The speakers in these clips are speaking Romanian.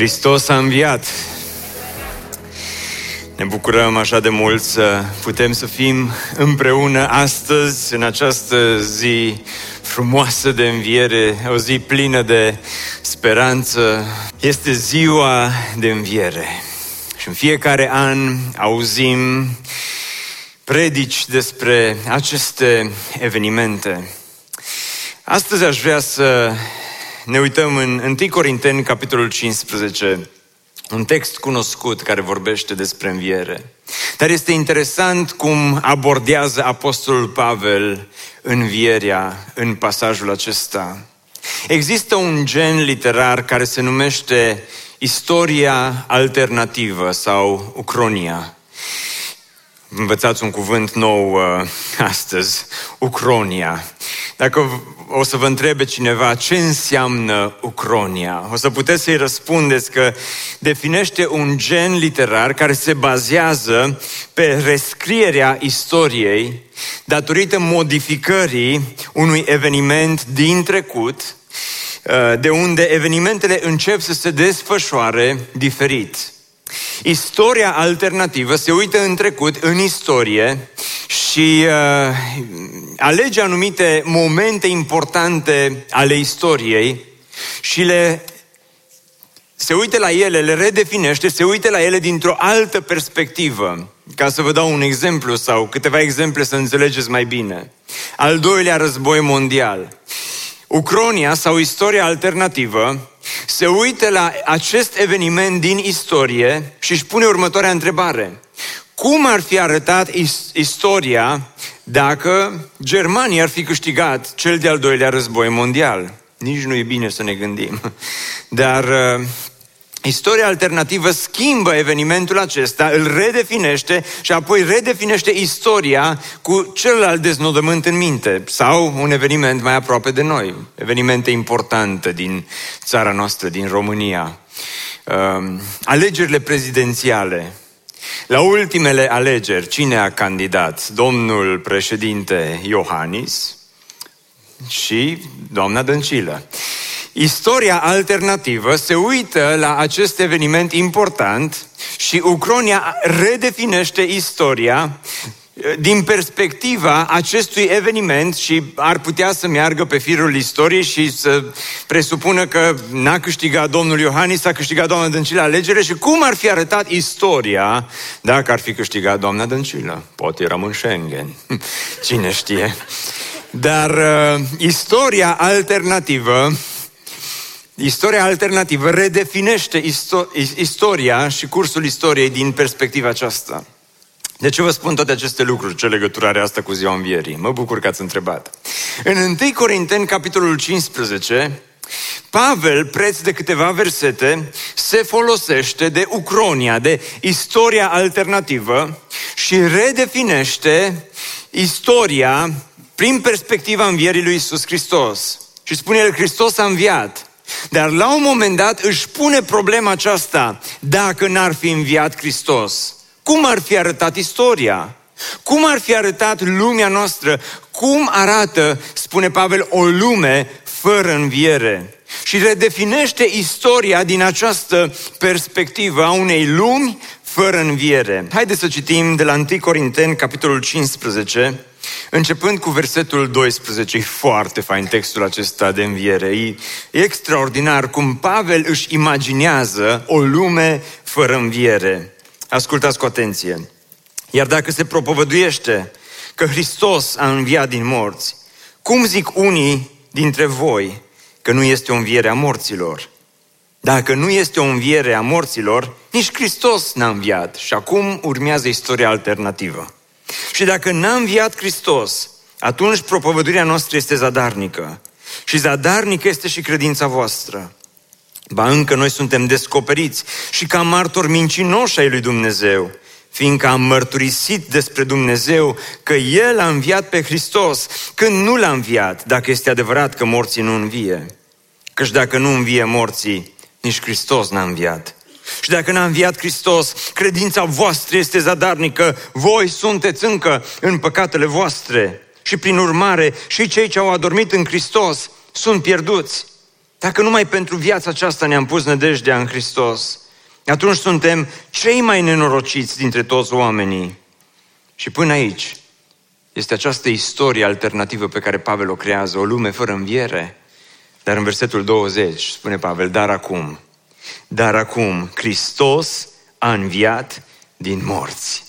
Hristos a înviat. Ne bucurăm așa de mult să putem să fim împreună astăzi, în această zi frumoasă de înviere, o zi plină de speranță. Este ziua de înviere. Și în fiecare an auzim predici despre aceste evenimente. Astăzi aș vrea să ne uităm în 1 Corinteni, capitolul 15, un text cunoscut care vorbește despre înviere. Dar este interesant cum abordează Apostolul Pavel învierea în pasajul acesta. Există un gen literar care se numește istoria alternativă sau ucronia. Învățați un cuvânt nou uh, astăzi, ucronia. Dacă o să vă întrebe cineva ce înseamnă Ucronia, o să puteți să-i răspundeți că definește un gen literar care se bazează pe rescrierea istoriei datorită modificării unui eveniment din trecut, uh, de unde evenimentele încep să se desfășoare diferit. Istoria alternativă se uită în trecut, în istorie și uh, alege anumite momente importante ale istoriei și le se uită la ele, le redefinește, se uită la ele dintr-o altă perspectivă. Ca să vă dau un exemplu sau câteva exemple să înțelegeți mai bine. Al doilea război mondial. Ucronia sau istoria alternativă se uită la acest eveniment din istorie și își pune următoarea întrebare. Cum ar fi arătat istoria dacă Germania ar fi câștigat cel de-al doilea război mondial? Nici nu e bine să ne gândim. Dar uh, Istoria alternativă schimbă evenimentul acesta, îl redefinește și apoi redefinește istoria cu celălalt deznodământ în minte sau un eveniment mai aproape de noi, evenimente importante din țara noastră, din România. Uh, alegerile prezidențiale. La ultimele alegeri, cine a candidat? Domnul președinte Iohannis și doamna Dăncilă. Istoria alternativă se uită la acest eveniment important și Ucronia redefinește istoria eh, din perspectiva acestui eveniment și ar putea să meargă pe firul istoriei și să presupună că n-a câștigat domnul Iohannis, a câștigat doamna Dăncilă alegere și cum ar fi arătat istoria dacă ar fi câștigat doamna Dăncilă. Poate eram în Schengen. Cine știe. Dar uh, istoria alternativă Istoria alternativă redefinește isto- istoria și cursul istoriei din perspectiva aceasta. De ce vă spun toate aceste lucruri? Ce legătură are asta cu ziua învierii? Mă bucur că ați întrebat. În 1 Corinteni, capitolul 15, Pavel, preț de câteva versete, se folosește de Ucronia, de istoria alternativă și redefinește istoria prin perspectiva învierii lui Isus Hristos. Și spune el, Hristos a înviat. Dar la un moment dat își pune problema aceasta, dacă n-ar fi înviat Hristos, cum ar fi arătat istoria? Cum ar fi arătat lumea noastră? Cum arată, spune Pavel, o lume fără înviere? Și redefinește istoria din această perspectivă a unei lumi fără înviere. Haideți să citim de la 1 Corinteni, capitolul 15, Începând cu versetul 12, e foarte fain textul acesta de înviere. E, e extraordinar cum Pavel își imaginează o lume fără înviere. Ascultați cu atenție. Iar dacă se propovăduiește că Hristos a înviat din morți, cum zic unii dintre voi că nu este o înviere a morților? Dacă nu este o înviere a morților, nici Hristos n-a înviat și acum urmează istoria alternativă. Și dacă n-a înviat Hristos, atunci propovăduirea noastră este zadarnică. Și zadarnică este și credința voastră. Ba încă noi suntem descoperiți și ca martori mincinoși ai lui Dumnezeu, fiindcă am mărturisit despre Dumnezeu că El a înviat pe Hristos când nu l-a înviat, dacă este adevărat că morții nu învie. Căci dacă nu învie morții, nici Hristos n-a înviat. Și dacă n-a înviat Hristos, credința voastră este zadarnică, voi sunteți încă în păcatele voastre. Și prin urmare, și cei ce au adormit în Hristos sunt pierduți. Dacă numai pentru viața aceasta ne-am pus nădejdea în Hristos, atunci suntem cei mai nenorociți dintre toți oamenii. Și până aici este această istorie alternativă pe care Pavel o creează, o lume fără înviere. Dar în versetul 20 spune Pavel, dar acum, dar acum Hristos a înviat din morți,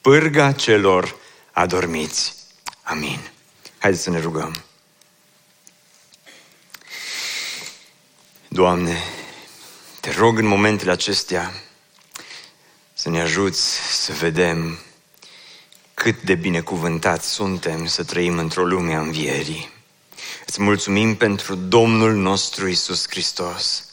pârga celor adormiți. Amin. Haideți să ne rugăm. Doamne, te rog în momentele acestea să ne ajuți să vedem cât de binecuvântați suntem să trăim într-o lume a învierii. Îți mulțumim pentru Domnul nostru Isus Hristos.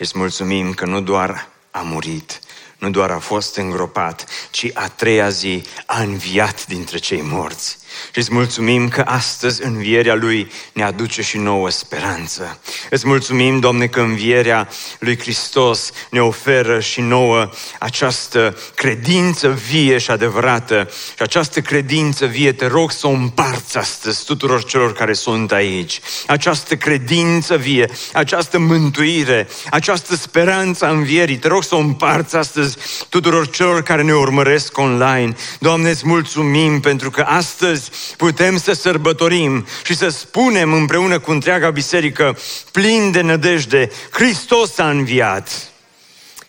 Îți mulțumim că nu doar a murit, nu doar a fost îngropat, ci a treia zi a înviat dintre cei morți. Și îți mulțumim că astăzi învierea Lui ne aduce și nouă speranță. Îți mulțumim, Doamne, că învierea Lui Hristos ne oferă și nouă această credință vie și adevărată. Și această credință vie te rog să o împarți astăzi tuturor celor care sunt aici. Această credință vie, această mântuire, această speranță a învierii, te rog să o împarți astăzi tuturor celor care ne urmăresc online. Doamne, îți mulțumim pentru că astăzi putem să sărbătorim și să spunem împreună cu întreaga biserică, plin de nădejde, Hristos a înviat.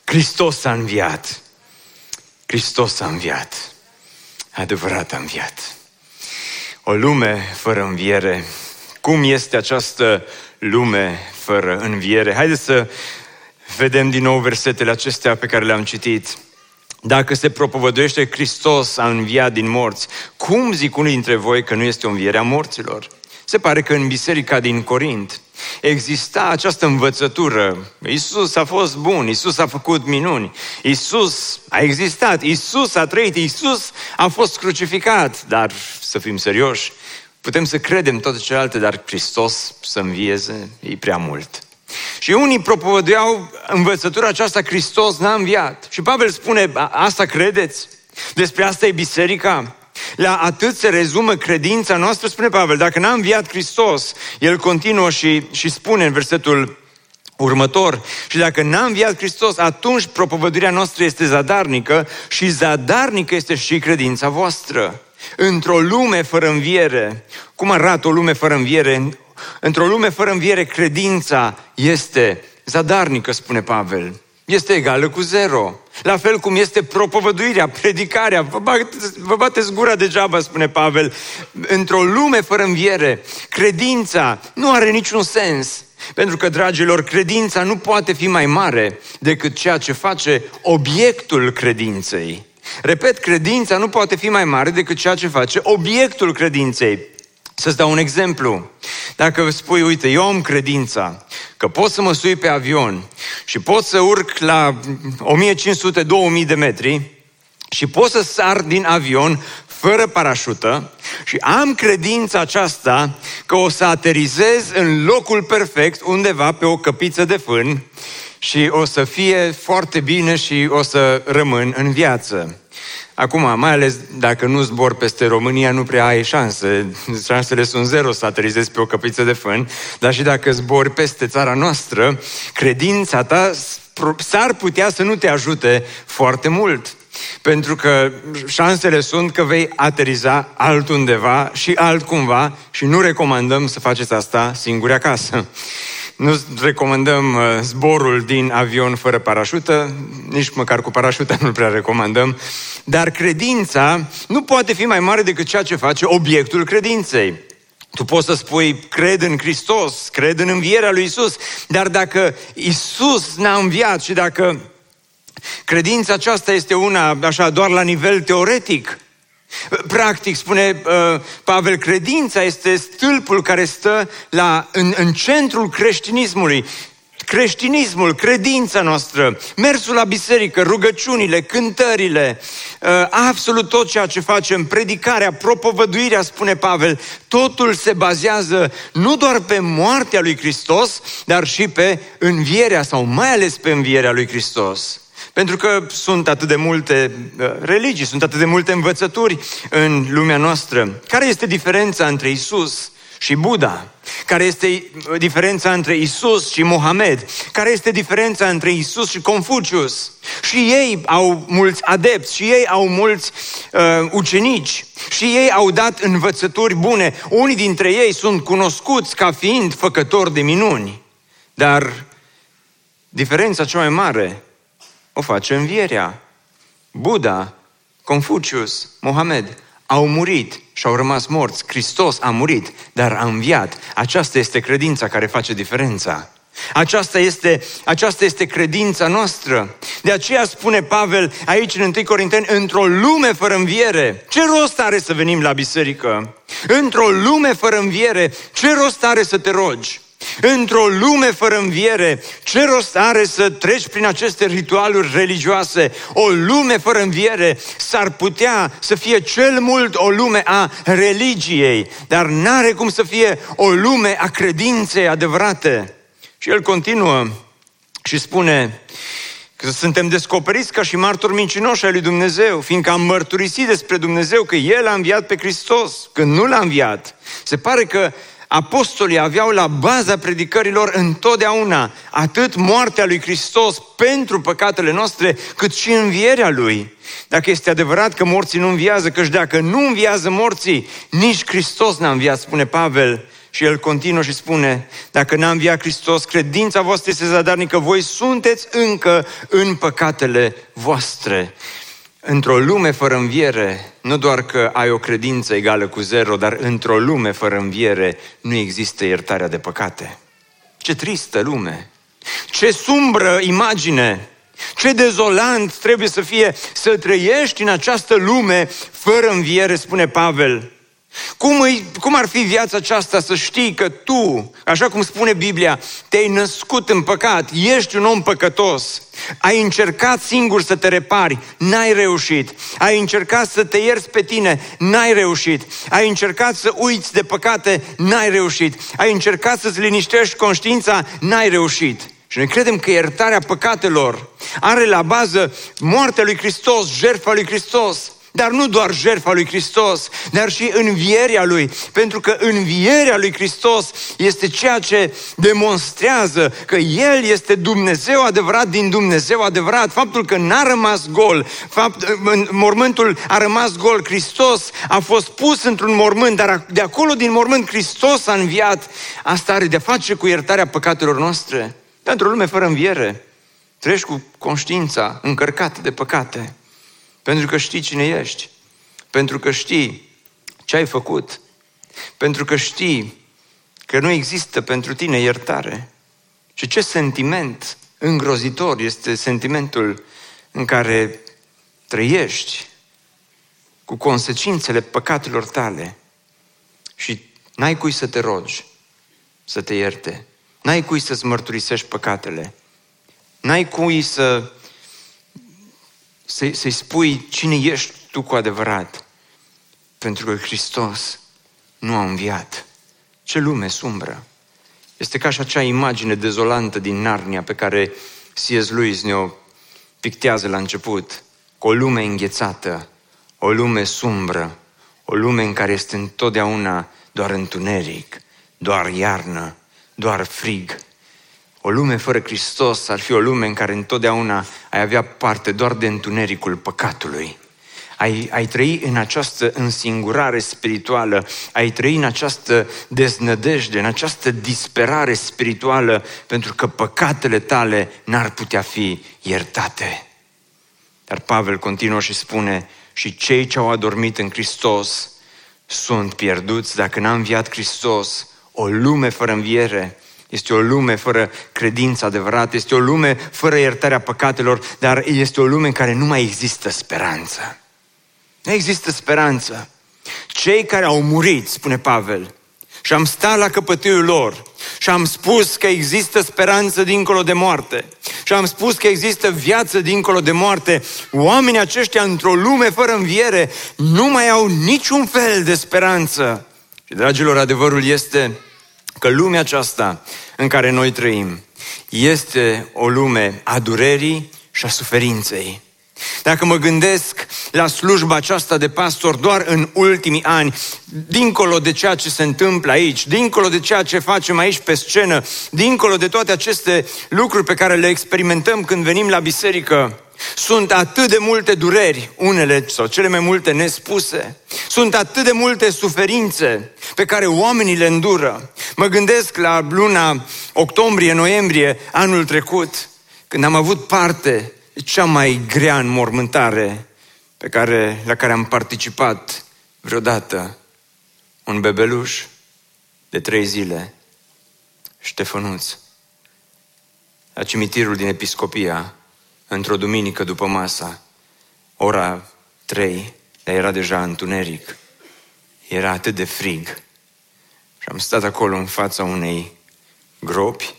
Hristos a înviat. Hristos a înviat. Adevărat a înviat. O lume fără înviere. Cum este această lume fără înviere? Haideți să vedem din nou versetele acestea pe care le-am citit. Dacă se propovăduiește Hristos a înviat din morți, cum zic unii dintre voi că nu este o înviere a morților? Se pare că în biserica din Corint exista această învățătură. Isus a fost bun, Isus a făcut minuni, Isus a existat, Isus a trăit, Isus a fost crucificat. Dar să fim serioși, putem să credem toate celelalte, dar Hristos să învieze e prea mult. Și unii propovăduiau învățătura aceasta, Hristos n-a înviat. Și Pavel spune, asta credeți? Despre asta e biserica? La atât se rezumă credința noastră, spune Pavel, dacă n-a înviat Hristos, el continuă și, și spune în versetul următor, și dacă n-a înviat Hristos, atunci propovăduirea noastră este zadarnică și zadarnică este și credința voastră. Într-o lume fără înviere, cum arată o lume fără înviere? Într-o lume fără înviere, credința este zadarnică, spune Pavel. Este egală cu zero. La fel cum este propovăduirea, predicarea. Vă, bate, vă bateți gura degeaba, spune Pavel. Într-o lume fără înviere, credința nu are niciun sens. Pentru că, dragilor, credința nu poate fi mai mare decât ceea ce face obiectul credinței. Repet, credința nu poate fi mai mare decât ceea ce face obiectul credinței. Să-ți dau un exemplu. Dacă spui, uite, eu am credința că pot să mă sui pe avion și pot să urc la 1500-2000 de metri și pot să sar din avion fără parașută și am credința aceasta că o să aterizez în locul perfect undeva pe o căpiță de fân și o să fie foarte bine și o să rămân în viață. Acum, mai ales dacă nu zbor peste România, nu prea ai șanse. Șansele sunt zero să aterizezi pe o căpiță de fân, dar și dacă zbori peste țara noastră, credința ta s-ar putea să nu te ajute foarte mult. Pentru că șansele sunt că vei ateriza altundeva și altcumva și nu recomandăm să faceți asta singuri acasă. Nu recomandăm uh, zborul din avion fără parașută, nici măcar cu parașută nu prea recomandăm, dar credința nu poate fi mai mare decât ceea ce face obiectul credinței. Tu poți să spui, cred în Hristos, cred în învierea lui Isus, dar dacă Isus n-a înviat și dacă credința aceasta este una așa doar la nivel teoretic, Practic, spune uh, Pavel, credința este stâlpul care stă la, în, în centrul creștinismului. creștinismul, credința noastră, mersul la biserică, rugăciunile, cântările, uh, absolut tot ceea ce facem, predicarea, propovăduirea, spune Pavel, totul se bazează nu doar pe moartea lui Hristos, dar și pe învierea sau mai ales pe învierea lui Hristos. Pentru că sunt atât de multe uh, religii, sunt atât de multe învățături în lumea noastră. Care este diferența între Isus și Buddha? Care este uh, diferența între Isus și Mohamed? Care este diferența între Isus și Confucius? Și ei au mulți adepți, și ei au mulți uh, ucenici, și ei au dat învățături bune. Unii dintre ei sunt cunoscuți ca fiind făcători de minuni. Dar diferența cea mai mare o face învierea. Buddha, Confucius, Mohamed au murit și au rămas morți. Hristos a murit, dar a înviat. Aceasta este credința care face diferența. Aceasta este, aceasta este credința noastră. De aceea spune Pavel aici în 1 Corinteni, într-o lume fără înviere, ce rost are să venim la biserică? Într-o lume fără înviere, ce rost are să te rogi? Într-o lume fără înviere, ce rost are să treci prin aceste ritualuri religioase? O lume fără înviere s-ar putea să fie cel mult o lume a religiei, dar n-are cum să fie o lume a credinței adevărate. Și el continuă și spune că suntem descoperiți ca și martori mincinoși ai lui Dumnezeu, fiindcă am mărturisit despre Dumnezeu că El a înviat pe Hristos, că nu l-a înviat. Se pare că apostolii aveau la baza predicărilor întotdeauna atât moartea lui Hristos pentru păcatele noastre, cât și învierea lui. Dacă este adevărat că morții nu înviază, căci dacă nu înviază morții, nici Hristos n-a înviat, spune Pavel. Și el continuă și spune, dacă n-a înviat Hristos, credința voastră este zadarnică, voi sunteți încă în păcatele voastre. Într-o lume fără înviere, nu doar că ai o credință egală cu zero, dar într-o lume fără înviere nu există iertarea de păcate. Ce tristă lume! Ce sumbră imagine! Ce dezolant trebuie să fie să trăiești în această lume fără înviere, spune Pavel. Cum, îi, cum ar fi viața aceasta să știi că tu, așa cum spune Biblia, te-ai născut în păcat, ești un om păcătos, ai încercat singur să te repari, n-ai reușit, ai încercat să te ierți pe tine, n-ai reușit, ai încercat să uiți de păcate, n-ai reușit, ai încercat să-ți liniștești conștiința, n-ai reușit. Și noi credem că iertarea păcatelor are la bază moartea lui Hristos, jertfa lui Hristos. Dar nu doar jertfa lui Hristos, dar și învierea lui. Pentru că învierea lui Hristos este ceea ce demonstrează că El este Dumnezeu adevărat din Dumnezeu adevărat. Faptul că n-a rămas gol, fapt, mormântul a rămas gol, Hristos a fost pus într-un mormânt, dar de acolo din mormânt Hristos a înviat. Asta are de face cu iertarea păcatelor noastre. Pentru o lume fără înviere, treci cu conștiința încărcată de păcate. Pentru că știi cine ești. Pentru că știi ce ai făcut. Pentru că știi că nu există pentru tine iertare. Și ce sentiment îngrozitor este sentimentul în care trăiești cu consecințele păcatelor tale și n-ai cui să te rogi să te ierte. N-ai cui să-ți mărturisești păcatele. N-ai cui să să, să-i spui cine ești tu cu adevărat. Pentru că Hristos nu a înviat. Ce lume sumbră! Este ca și acea imagine dezolantă din Narnia pe care C.S. Lewis ne-o pictează la început. Cu o lume înghețată, o lume sumbră, o lume în care este întotdeauna doar întuneric, doar iarnă, doar frig, o lume fără Hristos ar fi o lume în care întotdeauna ai avea parte doar de întunericul păcatului. Ai, ai trăi în această însingurare spirituală, ai trăi în această deznădejde, în această disperare spirituală, pentru că păcatele tale n-ar putea fi iertate. Dar Pavel continuă și spune, și cei ce au adormit în Hristos sunt pierduți dacă n-a înviat Hristos, o lume fără înviere, este o lume fără credință adevărată, este o lume fără iertarea păcatelor, dar este o lume în care nu mai există speranță. Nu există speranță. Cei care au murit, spune Pavel, și am stat la căpătâiul lor, Și am spus că există speranță dincolo de moarte. Și am spus că există viață dincolo de moarte. Oamenii aceștia într-o lume fără înviere nu mai au niciun fel de speranță. Și, dragilor, adevărul este că lumea aceasta în care noi trăim este o lume a durerii și a suferinței. Dacă mă gândesc la slujba aceasta de pastor doar în ultimii ani, dincolo de ceea ce se întâmplă aici, dincolo de ceea ce facem aici pe scenă, dincolo de toate aceste lucruri pe care le experimentăm când venim la biserică, sunt atât de multe dureri, unele sau cele mai multe nespuse. Sunt atât de multe suferințe pe care oamenii le îndură. Mă gândesc la luna octombrie-noiembrie anul trecut, când am avut parte cea mai grea înmormântare pe care, la care am participat vreodată. Un bebeluș de trei zile, Ștefănuț, la cimitirul din Episcopia, într-o duminică după masa, ora trei, dar era deja întuneric. Era atât de frig. Și am stat acolo în fața unei gropi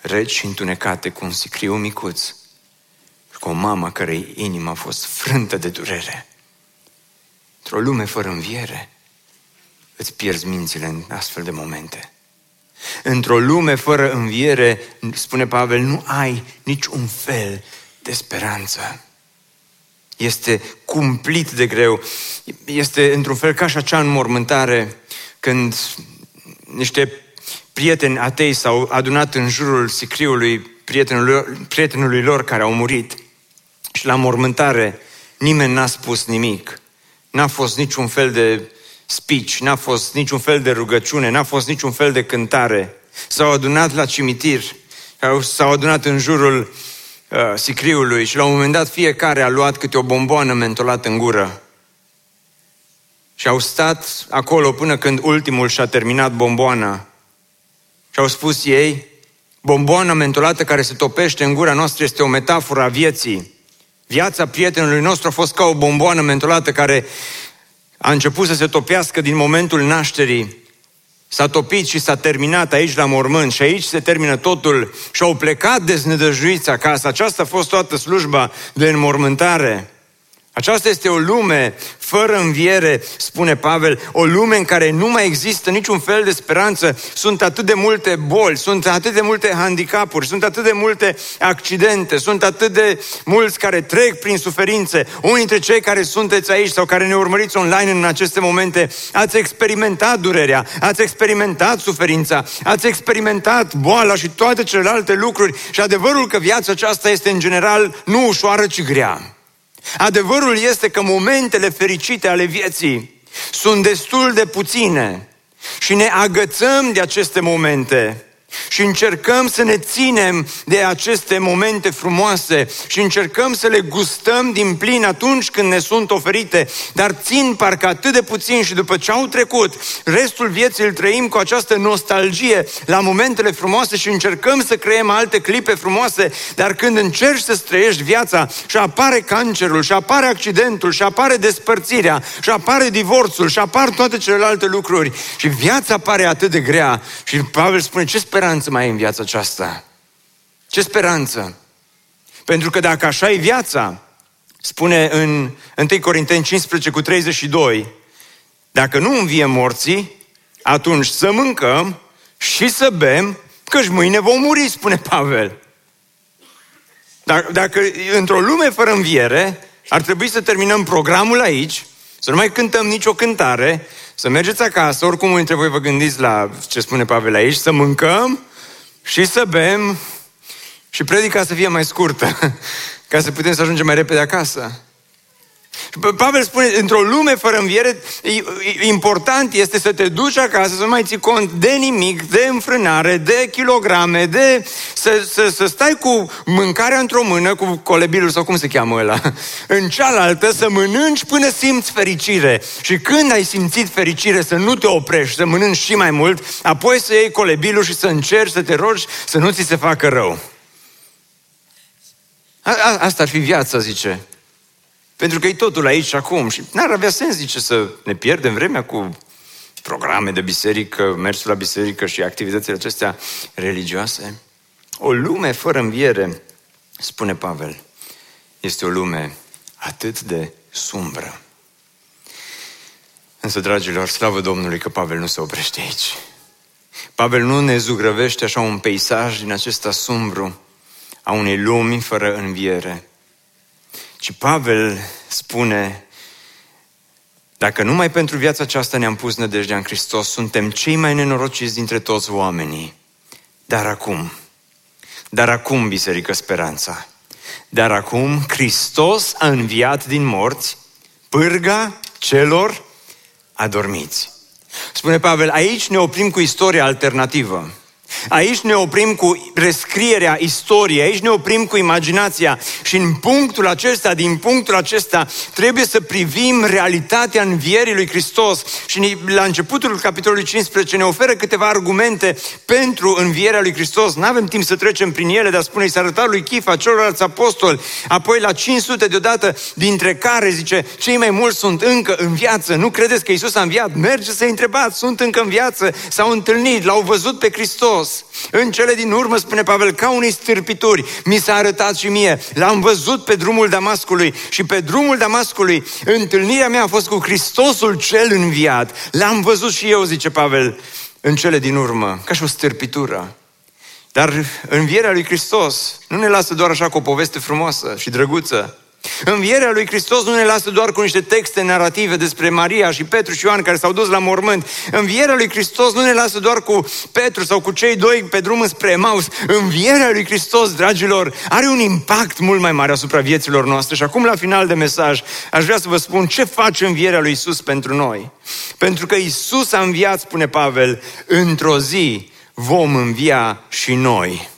reci și întunecate cu un sicriu micuț și cu o mamă care inima a fost frântă de durere. Într-o lume fără înviere, îți pierzi mințile în astfel de momente. Într-o lume fără înviere, spune Pavel, nu ai niciun fel de speranță. Este cumplit de greu. Este într-un fel ca și acea înmormântare când niște prieteni atei s-au adunat în jurul sicriului prietenului, prietenului lor care au murit și la mormântare nimeni n-a spus nimic. N-a fost niciun fel de speech, n-a fost niciun fel de rugăciune, n-a fost niciun fel de cântare. S-au adunat la cimitir, s-au adunat în jurul uh, sicriului și la un moment dat fiecare a luat câte o bomboană mentolată în gură. Și au stat acolo până când ultimul și-a terminat bomboana. Și au spus ei, bomboana mentolată care se topește în gura noastră este o metaforă a vieții. Viața prietenului nostru a fost ca o bomboană mentolată care a început să se topească din momentul nașterii. S-a topit și s-a terminat aici la mormânt și aici se termină totul și au plecat deznădăjuiți acasă. Aceasta a fost toată slujba de înmormântare. Aceasta este o lume fără înviere, spune Pavel, o lume în care nu mai există niciun fel de speranță, sunt atât de multe boli, sunt atât de multe handicapuri, sunt atât de multe accidente, sunt atât de mulți care trec prin suferințe. Unii dintre cei care sunteți aici sau care ne urmăriți online în aceste momente, ați experimentat durerea, ați experimentat suferința, ați experimentat boala și toate celelalte lucruri și adevărul că viața aceasta este în general nu ușoară, ci grea. Adevărul este că momentele fericite ale vieții sunt destul de puține și ne agățăm de aceste momente și încercăm să ne ținem de aceste momente frumoase și încercăm să le gustăm din plin atunci când ne sunt oferite, dar țin parcă atât de puțin și după ce au trecut, restul vieții îl trăim cu această nostalgie la momentele frumoase și încercăm să creăm alte clipe frumoase, dar când încerci să trăiești viața și apare cancerul, și apare accidentul, și apare despărțirea, și apare divorțul, și apar toate celelalte lucruri și viața pare atât de grea și Pavel spune, ce sper speranță mai ai în viața aceasta? Ce speranță? Pentru că dacă așa e viața, spune în 1 Corinteni 15 cu 32, dacă nu învie morții, atunci să mâncăm și să bem, căci mâine vom muri, spune Pavel. Dacă, dacă într-o lume fără înviere, ar trebui să terminăm programul aici, să nu mai cântăm nicio cântare, să mergeți acasă, oricum unii dintre voi vă gândiți la ce spune Pavel aici, să mâncăm și să bem și predica să fie mai scurtă, ca să putem să ajungem mai repede acasă. Pavel spune, într-o lume fără înviere, important este să te duci acasă, să nu mai ții cont de nimic, de înfrânare, de kilograme, de să, să, să stai cu mâncarea într-o mână, cu colebilul sau cum se cheamă ăla, în cealaltă, să mănânci până simți fericire. Și când ai simțit fericire, să nu te oprești, să mănânci și mai mult, apoi să iei colebilul și să încerci să te rogi să nu ți se facă rău. A, a, asta ar fi viața, zice pentru că e totul aici și acum și n-ar avea sens, zice, să ne pierdem vremea cu programe de biserică, mersul la biserică și activitățile acestea religioase. O lume fără înviere, spune Pavel, este o lume atât de sumbră. Însă, dragilor, slavă Domnului că Pavel nu se oprește aici. Pavel nu ne zugrăvește așa un peisaj din acesta sumbru a unei lumi fără înviere. Ci Pavel spune, dacă numai pentru viața aceasta ne-am pus nădejdea în Hristos, suntem cei mai nenorociți dintre toți oamenii. Dar acum, dar acum, Biserică Speranța, dar acum Hristos a înviat din morți, pârga celor adormiți. Spune Pavel, aici ne oprim cu istoria alternativă. Aici ne oprim cu rescrierea istoriei, aici ne oprim cu imaginația și în punctul acesta, din punctul acesta, trebuie să privim realitatea învierii lui Hristos și la începutul capitolului 15 ne oferă câteva argumente pentru învierea lui Hristos. Nu avem timp să trecem prin ele, dar spune, i s-a arătat lui Chifa, celorlalți apostoli, apoi la 500 deodată, dintre care, zice, cei mai mulți sunt încă în viață. Nu credeți că Isus a înviat? Merge să-i întrebați, sunt încă în viață, s-au întâlnit, l-au văzut pe Hristos. În cele din urmă, spune Pavel, ca unei stârpituri, mi s-a arătat și mie. L-am văzut pe drumul Damascului și pe drumul Damascului, întâlnirea mea a fost cu Hristosul cel înviat. L-am văzut și eu, zice Pavel, în cele din urmă, ca și o stârpitură. Dar învierea lui Hristos nu ne lasă doar așa cu o poveste frumoasă și drăguță, Învierea lui Hristos nu ne lasă doar cu niște texte narrative despre Maria și Petru și Ioan care s-au dus la mormânt. Învierea lui Hristos nu ne lasă doar cu Petru sau cu cei doi pe drum spre Maus. Învierea lui Hristos, dragilor, are un impact mult mai mare asupra vieților noastre. Și acum, la final de mesaj, aș vrea să vă spun ce face învierea lui Isus pentru noi. Pentru că Isus a înviat, spune Pavel, într-o zi vom învia și noi.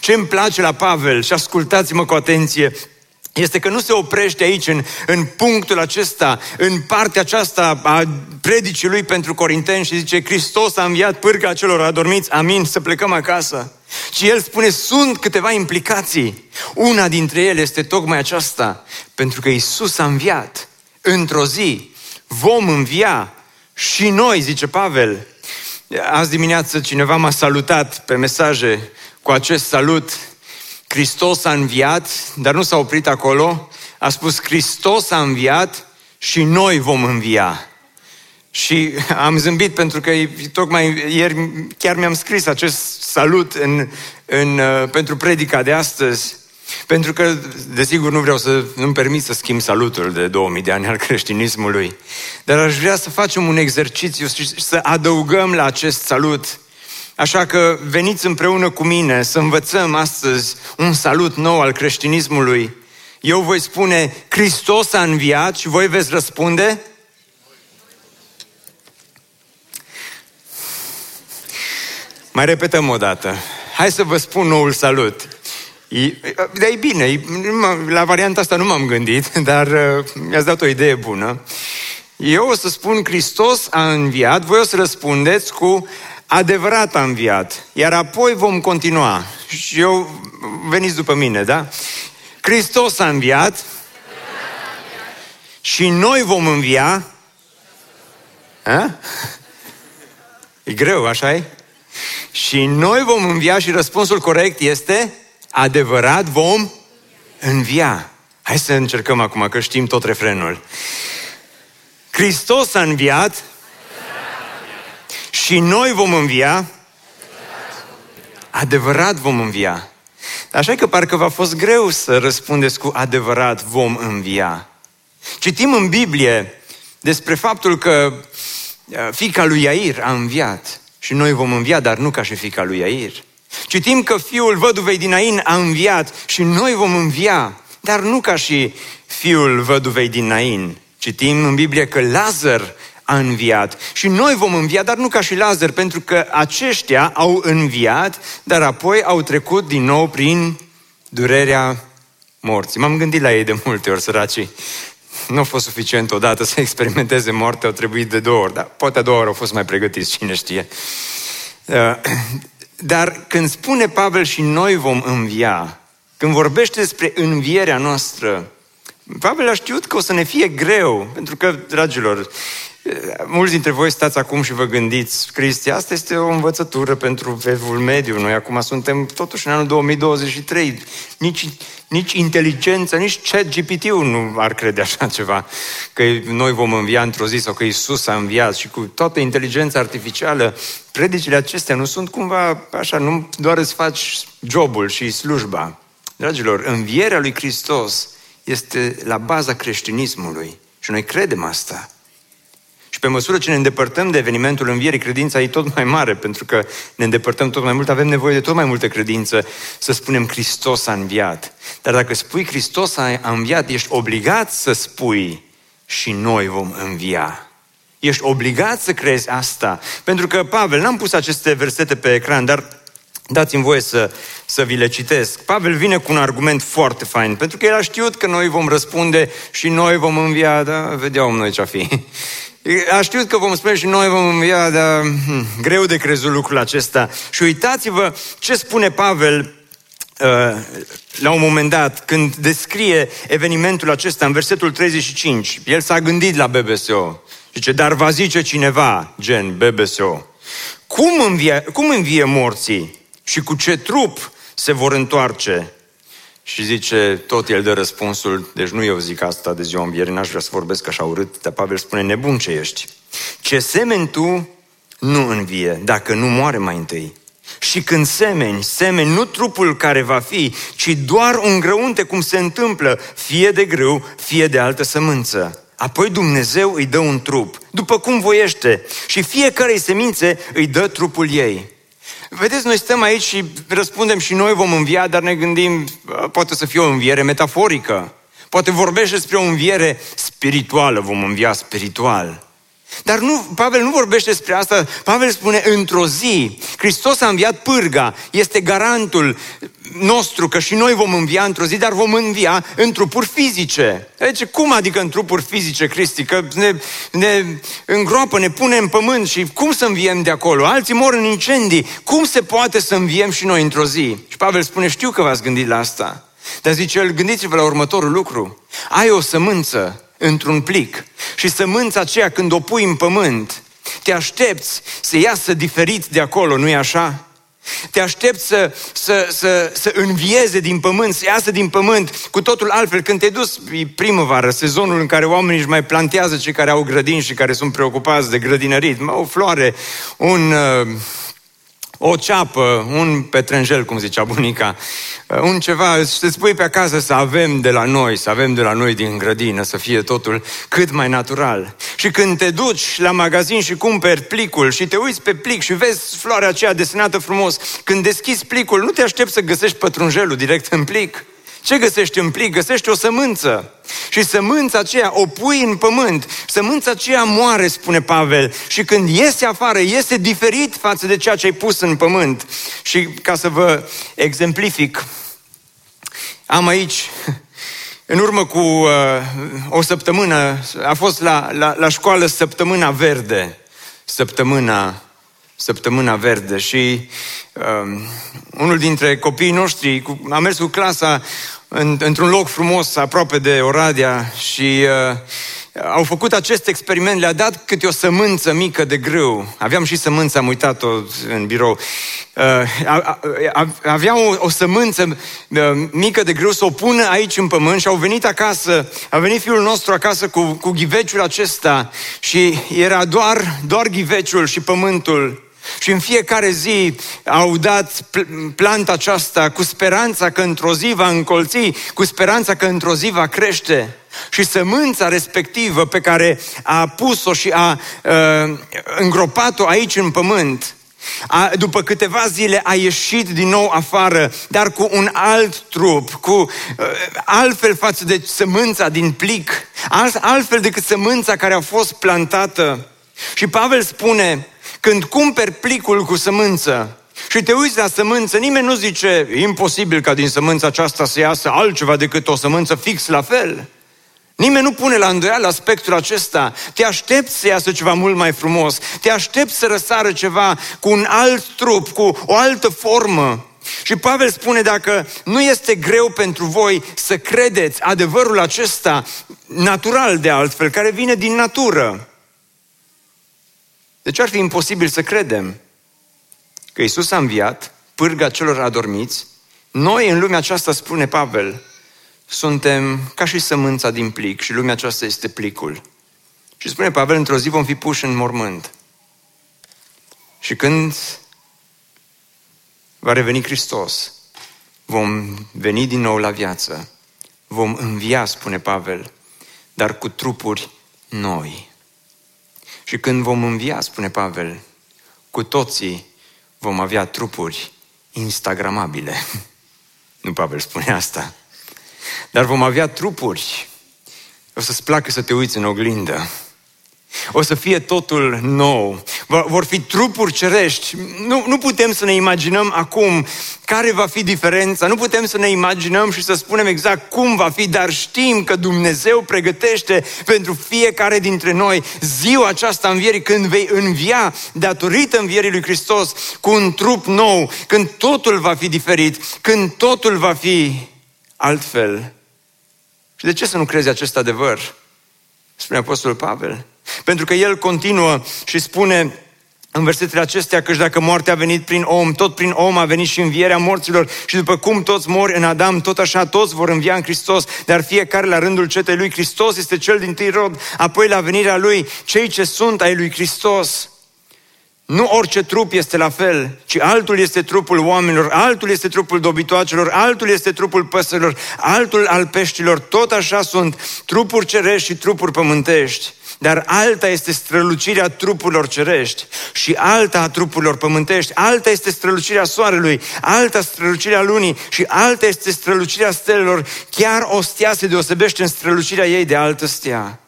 Ce îmi place la Pavel, și ascultați-mă cu atenție, este că nu se oprește aici, în, în punctul acesta, în partea aceasta a predicii lui pentru Corinteni și zice Hristos a înviat pârga celor adormiți, amin, să plecăm acasă. Și el spune, sunt câteva implicații. Una dintre ele este tocmai aceasta, pentru că Isus a înviat. Într-o zi vom învia și noi, zice Pavel. Azi dimineață cineva m-a salutat pe mesaje cu acest salut Hristos a înviat, dar nu s-a oprit acolo, a spus Hristos a înviat și noi vom învia. Și am zâmbit pentru că tocmai ieri chiar mi-am scris acest salut în, în, uh, pentru predica de astăzi. Pentru că, desigur, nu vreau să nu-mi permit să schimb salutul de 2000 de ani al creștinismului, dar aș vrea să facem un exercițiu și să adăugăm la acest salut Așa că veniți împreună cu mine să învățăm astăzi un salut nou al creștinismului. Eu voi spune, Hristos a înviat și voi veți răspunde? Mai repetăm o dată. Hai să vă spun noul salut. E, dar e bine, la varianta asta nu m-am gândit, dar uh, mi-ați dat o idee bună. Eu o să spun Hristos a înviat, voi o să răspundeți cu adevărat a înviat. Iar apoi vom continua. Și eu, veniți după mine, da? Hristos a înviat și noi vom învia. A? E greu, așa e? Și noi vom învia și răspunsul corect este adevărat vom învia. Hai să încercăm acum, că știm tot refrenul. Hristos a înviat și noi vom învia, adevărat vom învia. Așa că parcă v-a fost greu să răspundeți cu adevărat vom învia. Citim în Biblie despre faptul că uh, fica lui Iair a înviat și noi vom învia, dar nu ca și fica lui Iair. Citim că fiul văduvei din Nain a înviat și noi vom învia, dar nu ca și fiul văduvei din Nain. Citim în Biblie că Lazar a înviat. Și noi vom învia, dar nu ca și Lazar, pentru că aceștia au înviat, dar apoi au trecut din nou prin durerea morții. M-am gândit la ei de multe ori, săracii. Nu a fost suficient odată să experimenteze moartea, au trebuit de două ori, dar poate a doua ori au fost mai pregătiți, cine știe. Uh, dar când spune Pavel și noi vom învia, când vorbește despre învierea noastră, Pavel a știut că o să ne fie greu, pentru că, dragilor, Mulți dintre voi stați acum și vă gândiți, Cristi, asta este o învățătură pentru vevul mediu. Noi acum suntem totuși în anul 2023. Nici, nici inteligența, nici chat GPT-ul nu ar crede așa ceva. Că noi vom învia într-o zi sau că Isus a înviat și cu toată inteligența artificială, predicile acestea nu sunt cumva așa, nu doar îți faci jobul și slujba. Dragilor, învierea lui Hristos este la baza creștinismului și noi credem asta. Și pe măsură ce ne îndepărtăm de evenimentul învierii, credința e tot mai mare, pentru că ne îndepărtăm tot mai mult, avem nevoie de tot mai multă credință să spunem Hristos a înviat. Dar dacă spui Hristos a înviat, ești obligat să spui și noi vom învia. Ești obligat să crezi asta. Pentru că, Pavel, n-am pus aceste versete pe ecran, dar dați-mi voie să, să vi le citesc. Pavel vine cu un argument foarte fain, pentru că el a știut că noi vom răspunde și noi vom învia, da? Vedeam noi ce-a fi. A știut că vom spune și noi vom învia, dar hm, greu de crezut lucrul acesta. Și uitați-vă ce spune Pavel uh, la un moment dat, când descrie evenimentul acesta în versetul 35. El s-a gândit la BBSO. Zice, dar va zice cineva, gen BBSO, cum învie, cum învie morții și cu ce trup se vor întoarce? Și zice, tot el dă răspunsul, deci nu eu zic asta de ziua învierii, n-aș vrea să vorbesc așa urât, dar Pavel spune, nebun ce ești. Ce semeni tu, nu învie, dacă nu moare mai întâi. Și când semeni, semeni nu trupul care va fi, ci doar un grăunte cum se întâmplă, fie de grâu, fie de altă sămânță. Apoi Dumnezeu îi dă un trup, după cum voiește, și fiecare semințe îi dă trupul ei. Vedeți, noi stăm aici și răspundem și noi vom învia, dar ne gândim, poate să fie o înviere metaforică. Poate vorbește despre o înviere spirituală, vom învia spiritual. Dar nu, Pavel nu vorbește despre asta, Pavel spune într-o zi, Hristos a înviat pârga, este garantul nostru că și noi vom învia într-o zi, dar vom învia în trupuri fizice. Deci cum adică în trupuri fizice, Cristi? Că ne, ne îngroapă, ne pune în pământ și cum să înviem de acolo? Alții mor în incendii. Cum se poate să înviem și noi într-o zi? Și Pavel spune, știu că v-ați gândit la asta. Dar zice el, gândiți-vă la următorul lucru. Ai o sămânță într-un plic și sămânța aceea când o pui în pământ, te aștepți să iasă diferit de acolo, nu-i așa? Te aștepți să, să, să, să învieze din pământ, să iasă din pământ cu totul altfel. Când te-ai dus, e primăvară, sezonul în care oamenii își mai plantează cei care au grădini și care sunt preocupați de grădinărit. O floare, un, uh, o ceapă, un petrenjel, cum zicea bunica, uh, un ceva, să spui pe acasă să avem de la noi, să avem de la noi din grădină, să fie totul cât mai natural. Și când te duci la magazin și cumperi plicul și te uiți pe plic și vezi floarea aceea desenată frumos, când deschizi plicul, nu te aștepți să găsești pătrunjelul direct în plic. Ce găsești în plic? Găsești o sămânță. Și sămânța aceea o pui în pământ. Sămânța aceea moare, spune Pavel. Și când iese afară, iese diferit față de ceea ce ai pus în pământ. Și ca să vă exemplific, am aici, în urmă cu uh, o săptămână, a fost la, la, la școală săptămâna verde. Săptămâna săptămâna verde și um, unul dintre copiii noștri cu, a mers cu clasa în, într-un loc frumos aproape de Oradea și uh, au făcut acest experiment, le-a dat câte o sămânță mică de grâu. Aveam și sămânța, am uitat-o în birou. Uh, aveau o, o sămânță uh, mică de grâu să o pună aici în pământ și au venit acasă, a venit fiul nostru acasă cu, cu ghiveciul acesta și era doar, doar ghiveciul și pământul și în fiecare zi au dat planta aceasta cu speranța că într-o zi va încolți, cu speranța că într-o zi va crește. Și sămânța respectivă pe care a pus-o și a uh, îngropat-o aici în pământ, a, după câteva zile a ieșit din nou afară, dar cu un alt trup, cu uh, altfel față de sămânța din plic, alt, altfel decât sămânța care a fost plantată. Și Pavel spune, când cumperi plicul cu sămânță și te uiți la sămânță, nimeni nu zice, e imposibil ca din sămânța aceasta să iasă altceva decât o sămânță fix la fel. Nimeni nu pune la îndoială aspectul acesta. Te aștepți să iasă ceva mult mai frumos. Te aștepți să răsară ceva cu un alt trup, cu o altă formă. Și Pavel spune, dacă nu este greu pentru voi să credeți adevărul acesta natural de altfel, care vine din natură, Deci ar fi imposibil să credem că Isus a înviat, pârga celor adormiți, noi în lumea aceasta, spune Pavel, suntem ca și sămânța din plic și lumea aceasta este plicul. Și spune Pavel, într-o zi vom fi puși în mormânt. Și când va reveni Hristos, vom veni din nou la viață, vom învia, spune Pavel, dar cu trupuri noi. Și când vom învia, spune Pavel, cu toții vom avea trupuri instagramabile. Nu Pavel spune asta. Dar vom avea trupuri. O să-ți placă să te uiți în oglindă. O să fie totul nou. Vor fi trupuri cerești. Nu, nu putem să ne imaginăm acum care va fi diferența. Nu putem să ne imaginăm și să spunem exact cum va fi, dar știm că Dumnezeu pregătește pentru fiecare dintre noi ziua aceasta învierii când vei învia datorită învierii lui Hristos cu un trup nou, când totul va fi diferit, când totul va fi altfel. Și de ce să nu crezi acest adevăr? Spune Apostolul Pavel. Pentru că el continuă și spune în versetele acestea că dacă moartea a venit prin om, tot prin om a venit și învierea morților și după cum toți mori în Adam, tot așa toți vor învia în Hristos, dar fiecare la rândul cetei lui Hristos este cel din tâi rod, apoi la venirea lui, cei ce sunt ai lui Hristos. Nu orice trup este la fel, ci altul este trupul oamenilor, altul este trupul dobitoacelor, altul este trupul păsărilor, altul al peștilor, tot așa sunt trupuri cerești și trupuri pământești. Dar alta este strălucirea trupurilor cerești și alta a trupurilor pământești, alta este strălucirea soarelui, alta strălucirea lunii și alta este strălucirea stelelor. Chiar o stea se deosebește în strălucirea ei de altă stea.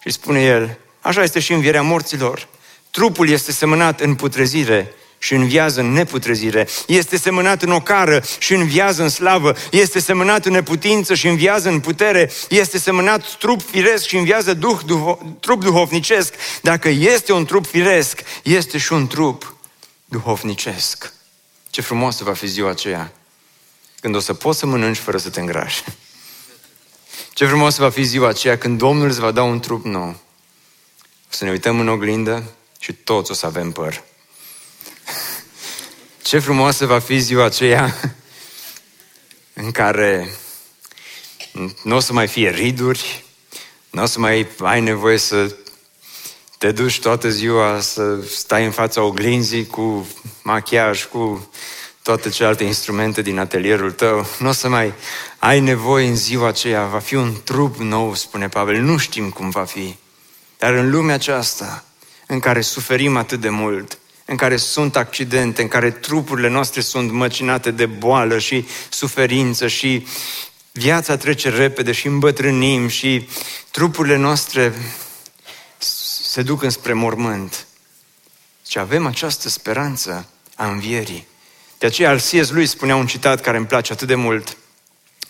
Și spune el, așa este și învierea morților. Trupul este semănat în putrezire și înviază în neputrezire. Este semănat în ocară și înviază în slavă. Este semănat în neputință și înviază în putere. Este semănat trup firesc și înviază duh, duho, trup duhovnicesc. Dacă este un trup firesc, este și un trup duhovnicesc. Ce frumoasă va fi ziua aceea când o să poți să mănânci fără să te îngrași. Ce frumoasă va fi ziua aceea când Domnul îți va da un trup nou. O să ne uităm în oglindă și toți o să avem păr. Ce frumoasă va fi ziua aceea în care nu o să mai fie riduri, nu o să mai ai nevoie să te duci toată ziua să stai în fața oglinzii cu machiaj, cu toate celelalte instrumente din atelierul tău. Nu o să mai ai nevoie în ziua aceea. Va fi un trup nou, spune Pavel. Nu știm cum va fi. Dar în lumea aceasta, în care suferim atât de mult, în care sunt accidente, în care trupurile noastre sunt măcinate de boală și suferință și viața trece repede și îmbătrânim și trupurile noastre se duc înspre mormânt. Și avem această speranță a învierii. De aceea al C.S. lui spunea un citat care îmi place atât de mult.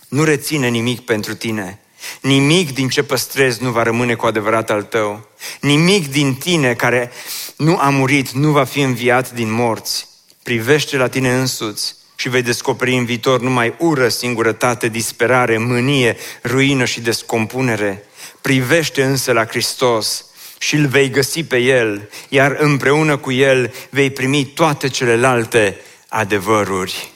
Nu reține nimic pentru tine. Nimic din ce păstrezi nu va rămâne cu adevărat al tău. Nimic din tine care nu a murit, nu va fi înviat din morți. Privește la tine însuți și vei descoperi în viitor numai ură, singurătate, disperare, mânie, ruină și descompunere. Privește însă la Hristos și îl vei găsi pe El, iar împreună cu El vei primi toate celelalte adevăruri.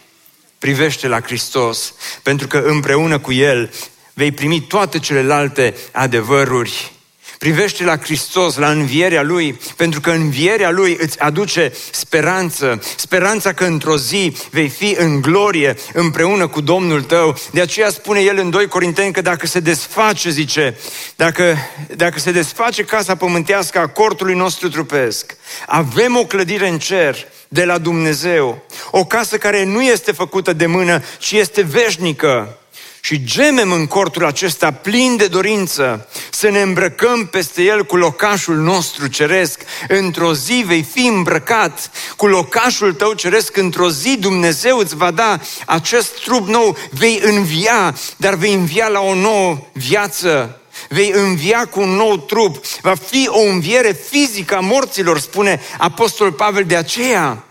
Privește la Hristos, pentru că împreună cu El vei primi toate celelalte adevăruri. Privește la Hristos, la învierea Lui, pentru că învierea Lui îți aduce speranță, speranța că într-o zi vei fi în glorie împreună cu Domnul tău. De aceea spune El în 2 Corinteni că dacă se desface, zice, dacă, dacă se desface casa pământească a cortului nostru trupesc, avem o clădire în cer, de la Dumnezeu. O casă care nu este făcută de mână, ci este veșnică și gemem în cortul acesta plin de dorință să ne îmbrăcăm peste el cu locașul nostru ceresc. Într-o zi vei fi îmbrăcat cu locașul tău ceresc. Într-o zi Dumnezeu îți va da acest trup nou. Vei învia, dar vei învia la o nouă viață. Vei învia cu un nou trup. Va fi o înviere fizică a morților, spune Apostol Pavel. De aceea,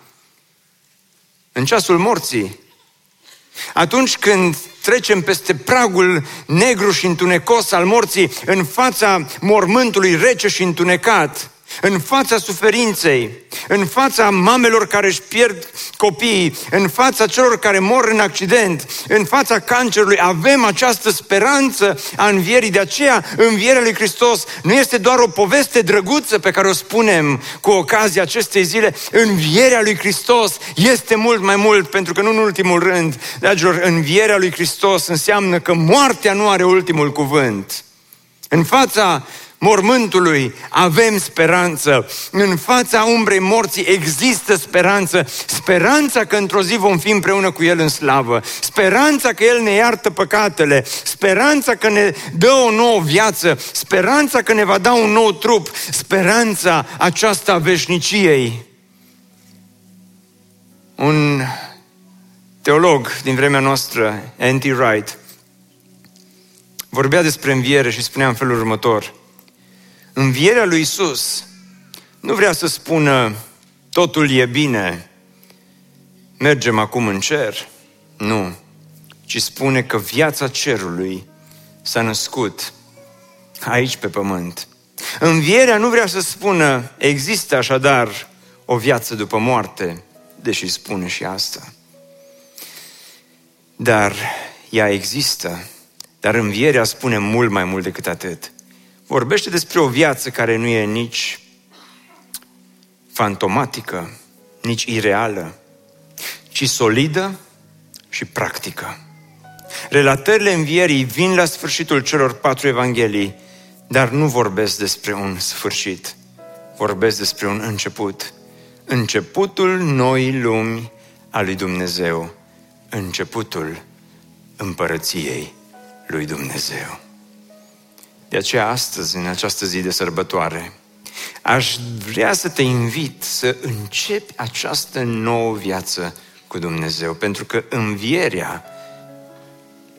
în ceasul morții, atunci când trecem peste pragul negru și întunecos al morții în fața mormântului rece și întunecat, în fața suferinței, în fața mamelor care își pierd copiii, în fața celor care mor în accident, în fața cancerului, avem această speranță a învierii. De aceea, învierea lui Hristos nu este doar o poveste drăguță pe care o spunem cu ocazia acestei zile. Învierea lui Hristos este mult mai mult, pentru că nu în ultimul rând, dragilor, învierea lui Hristos înseamnă că moartea nu are ultimul cuvânt. În fața mormântului avem speranță. În fața umbrei morții există speranță. Speranța că într-o zi vom fi împreună cu El în slavă. Speranța că El ne iartă păcatele. Speranța că ne dă o nouă viață. Speranța că ne va da un nou trup. Speranța aceasta a veșniciei. Un teolog din vremea noastră, Andy Wright, vorbea despre înviere și spunea în felul următor – Învierea lui Isus nu vrea să spună totul e bine, mergem acum în cer. Nu, ci spune că viața cerului s-a născut aici pe pământ. Învierea nu vrea să spună există așadar o viață după moarte, deși spune și asta. Dar ea există, dar învierea spune mult mai mult decât atât vorbește despre o viață care nu e nici fantomatică, nici ireală, ci solidă și practică. Relatările învierii vin la sfârșitul celor patru evanghelii, dar nu vorbesc despre un sfârșit, vorbesc despre un început. Începutul noii lumi a lui Dumnezeu, începutul împărăției lui Dumnezeu. De aceea astăzi, în această zi de sărbătoare, aș vrea să te invit să începi această nouă viață cu Dumnezeu, pentru că învierea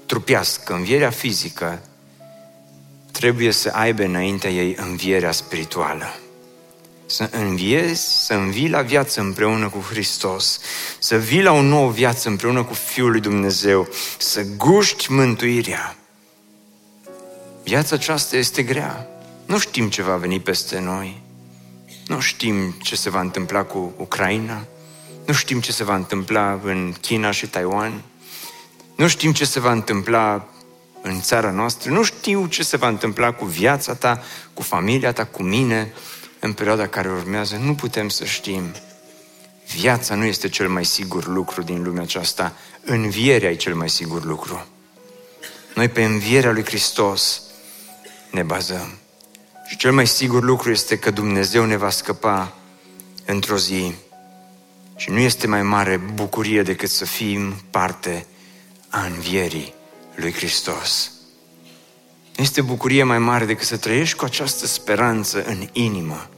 trupească, învierea fizică, trebuie să aibă înaintea ei învierea spirituală. Să înviezi, să învii la viață împreună cu Hristos, să vii la o nouă viață împreună cu Fiul lui Dumnezeu, să guști mântuirea, Viața aceasta este grea. Nu știm ce va veni peste noi. Nu știm ce se va întâmpla cu Ucraina. Nu știm ce se va întâmpla în China și Taiwan. Nu știm ce se va întâmpla în țara noastră. Nu știu ce se va întâmpla cu viața ta, cu familia ta, cu mine în perioada care urmează. Nu putem să știm. Viața nu este cel mai sigur lucru din lumea aceasta. Învierea e cel mai sigur lucru. Noi pe învierea lui Hristos ne bazăm. Și cel mai sigur lucru este că Dumnezeu ne va scăpa într-o zi. Și nu este mai mare bucurie decât să fim parte a învierii lui Hristos. Nu este bucurie mai mare decât să trăiești cu această speranță în inimă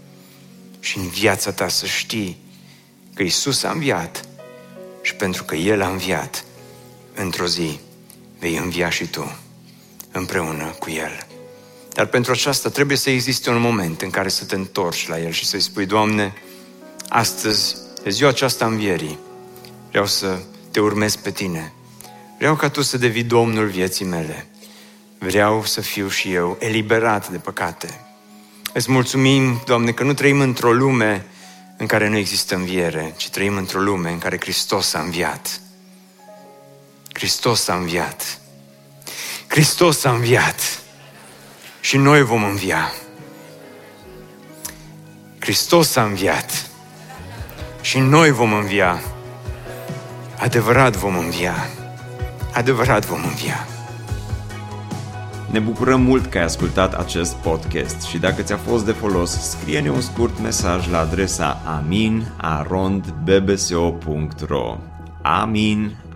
și în viața ta să știi că Isus a înviat și pentru că El a înviat, într-o zi vei învia și tu împreună cu El. Dar pentru aceasta trebuie să existe un moment în care să te întorci la El și să-i spui, Doamne, astăzi, de ziua aceasta învierii, vreau să te urmez pe Tine. Vreau ca Tu să devii Domnul vieții mele. Vreau să fiu și eu eliberat de păcate. Îți mulțumim, Doamne, că nu trăim într-o lume în care nu există înviere, ci trăim într-o lume în care Hristos a înviat. Hristos a înviat. Hristos a înviat și noi vom învia. Hristos a înviat și noi vom învia. Adevărat vom învia. Adevărat vom învia. Ne bucurăm mult că ai ascultat acest podcast și dacă ți-a fost de folos, scrie-ne un scurt mesaj la adresa aminarondbbso.ro aminarondbbso.ro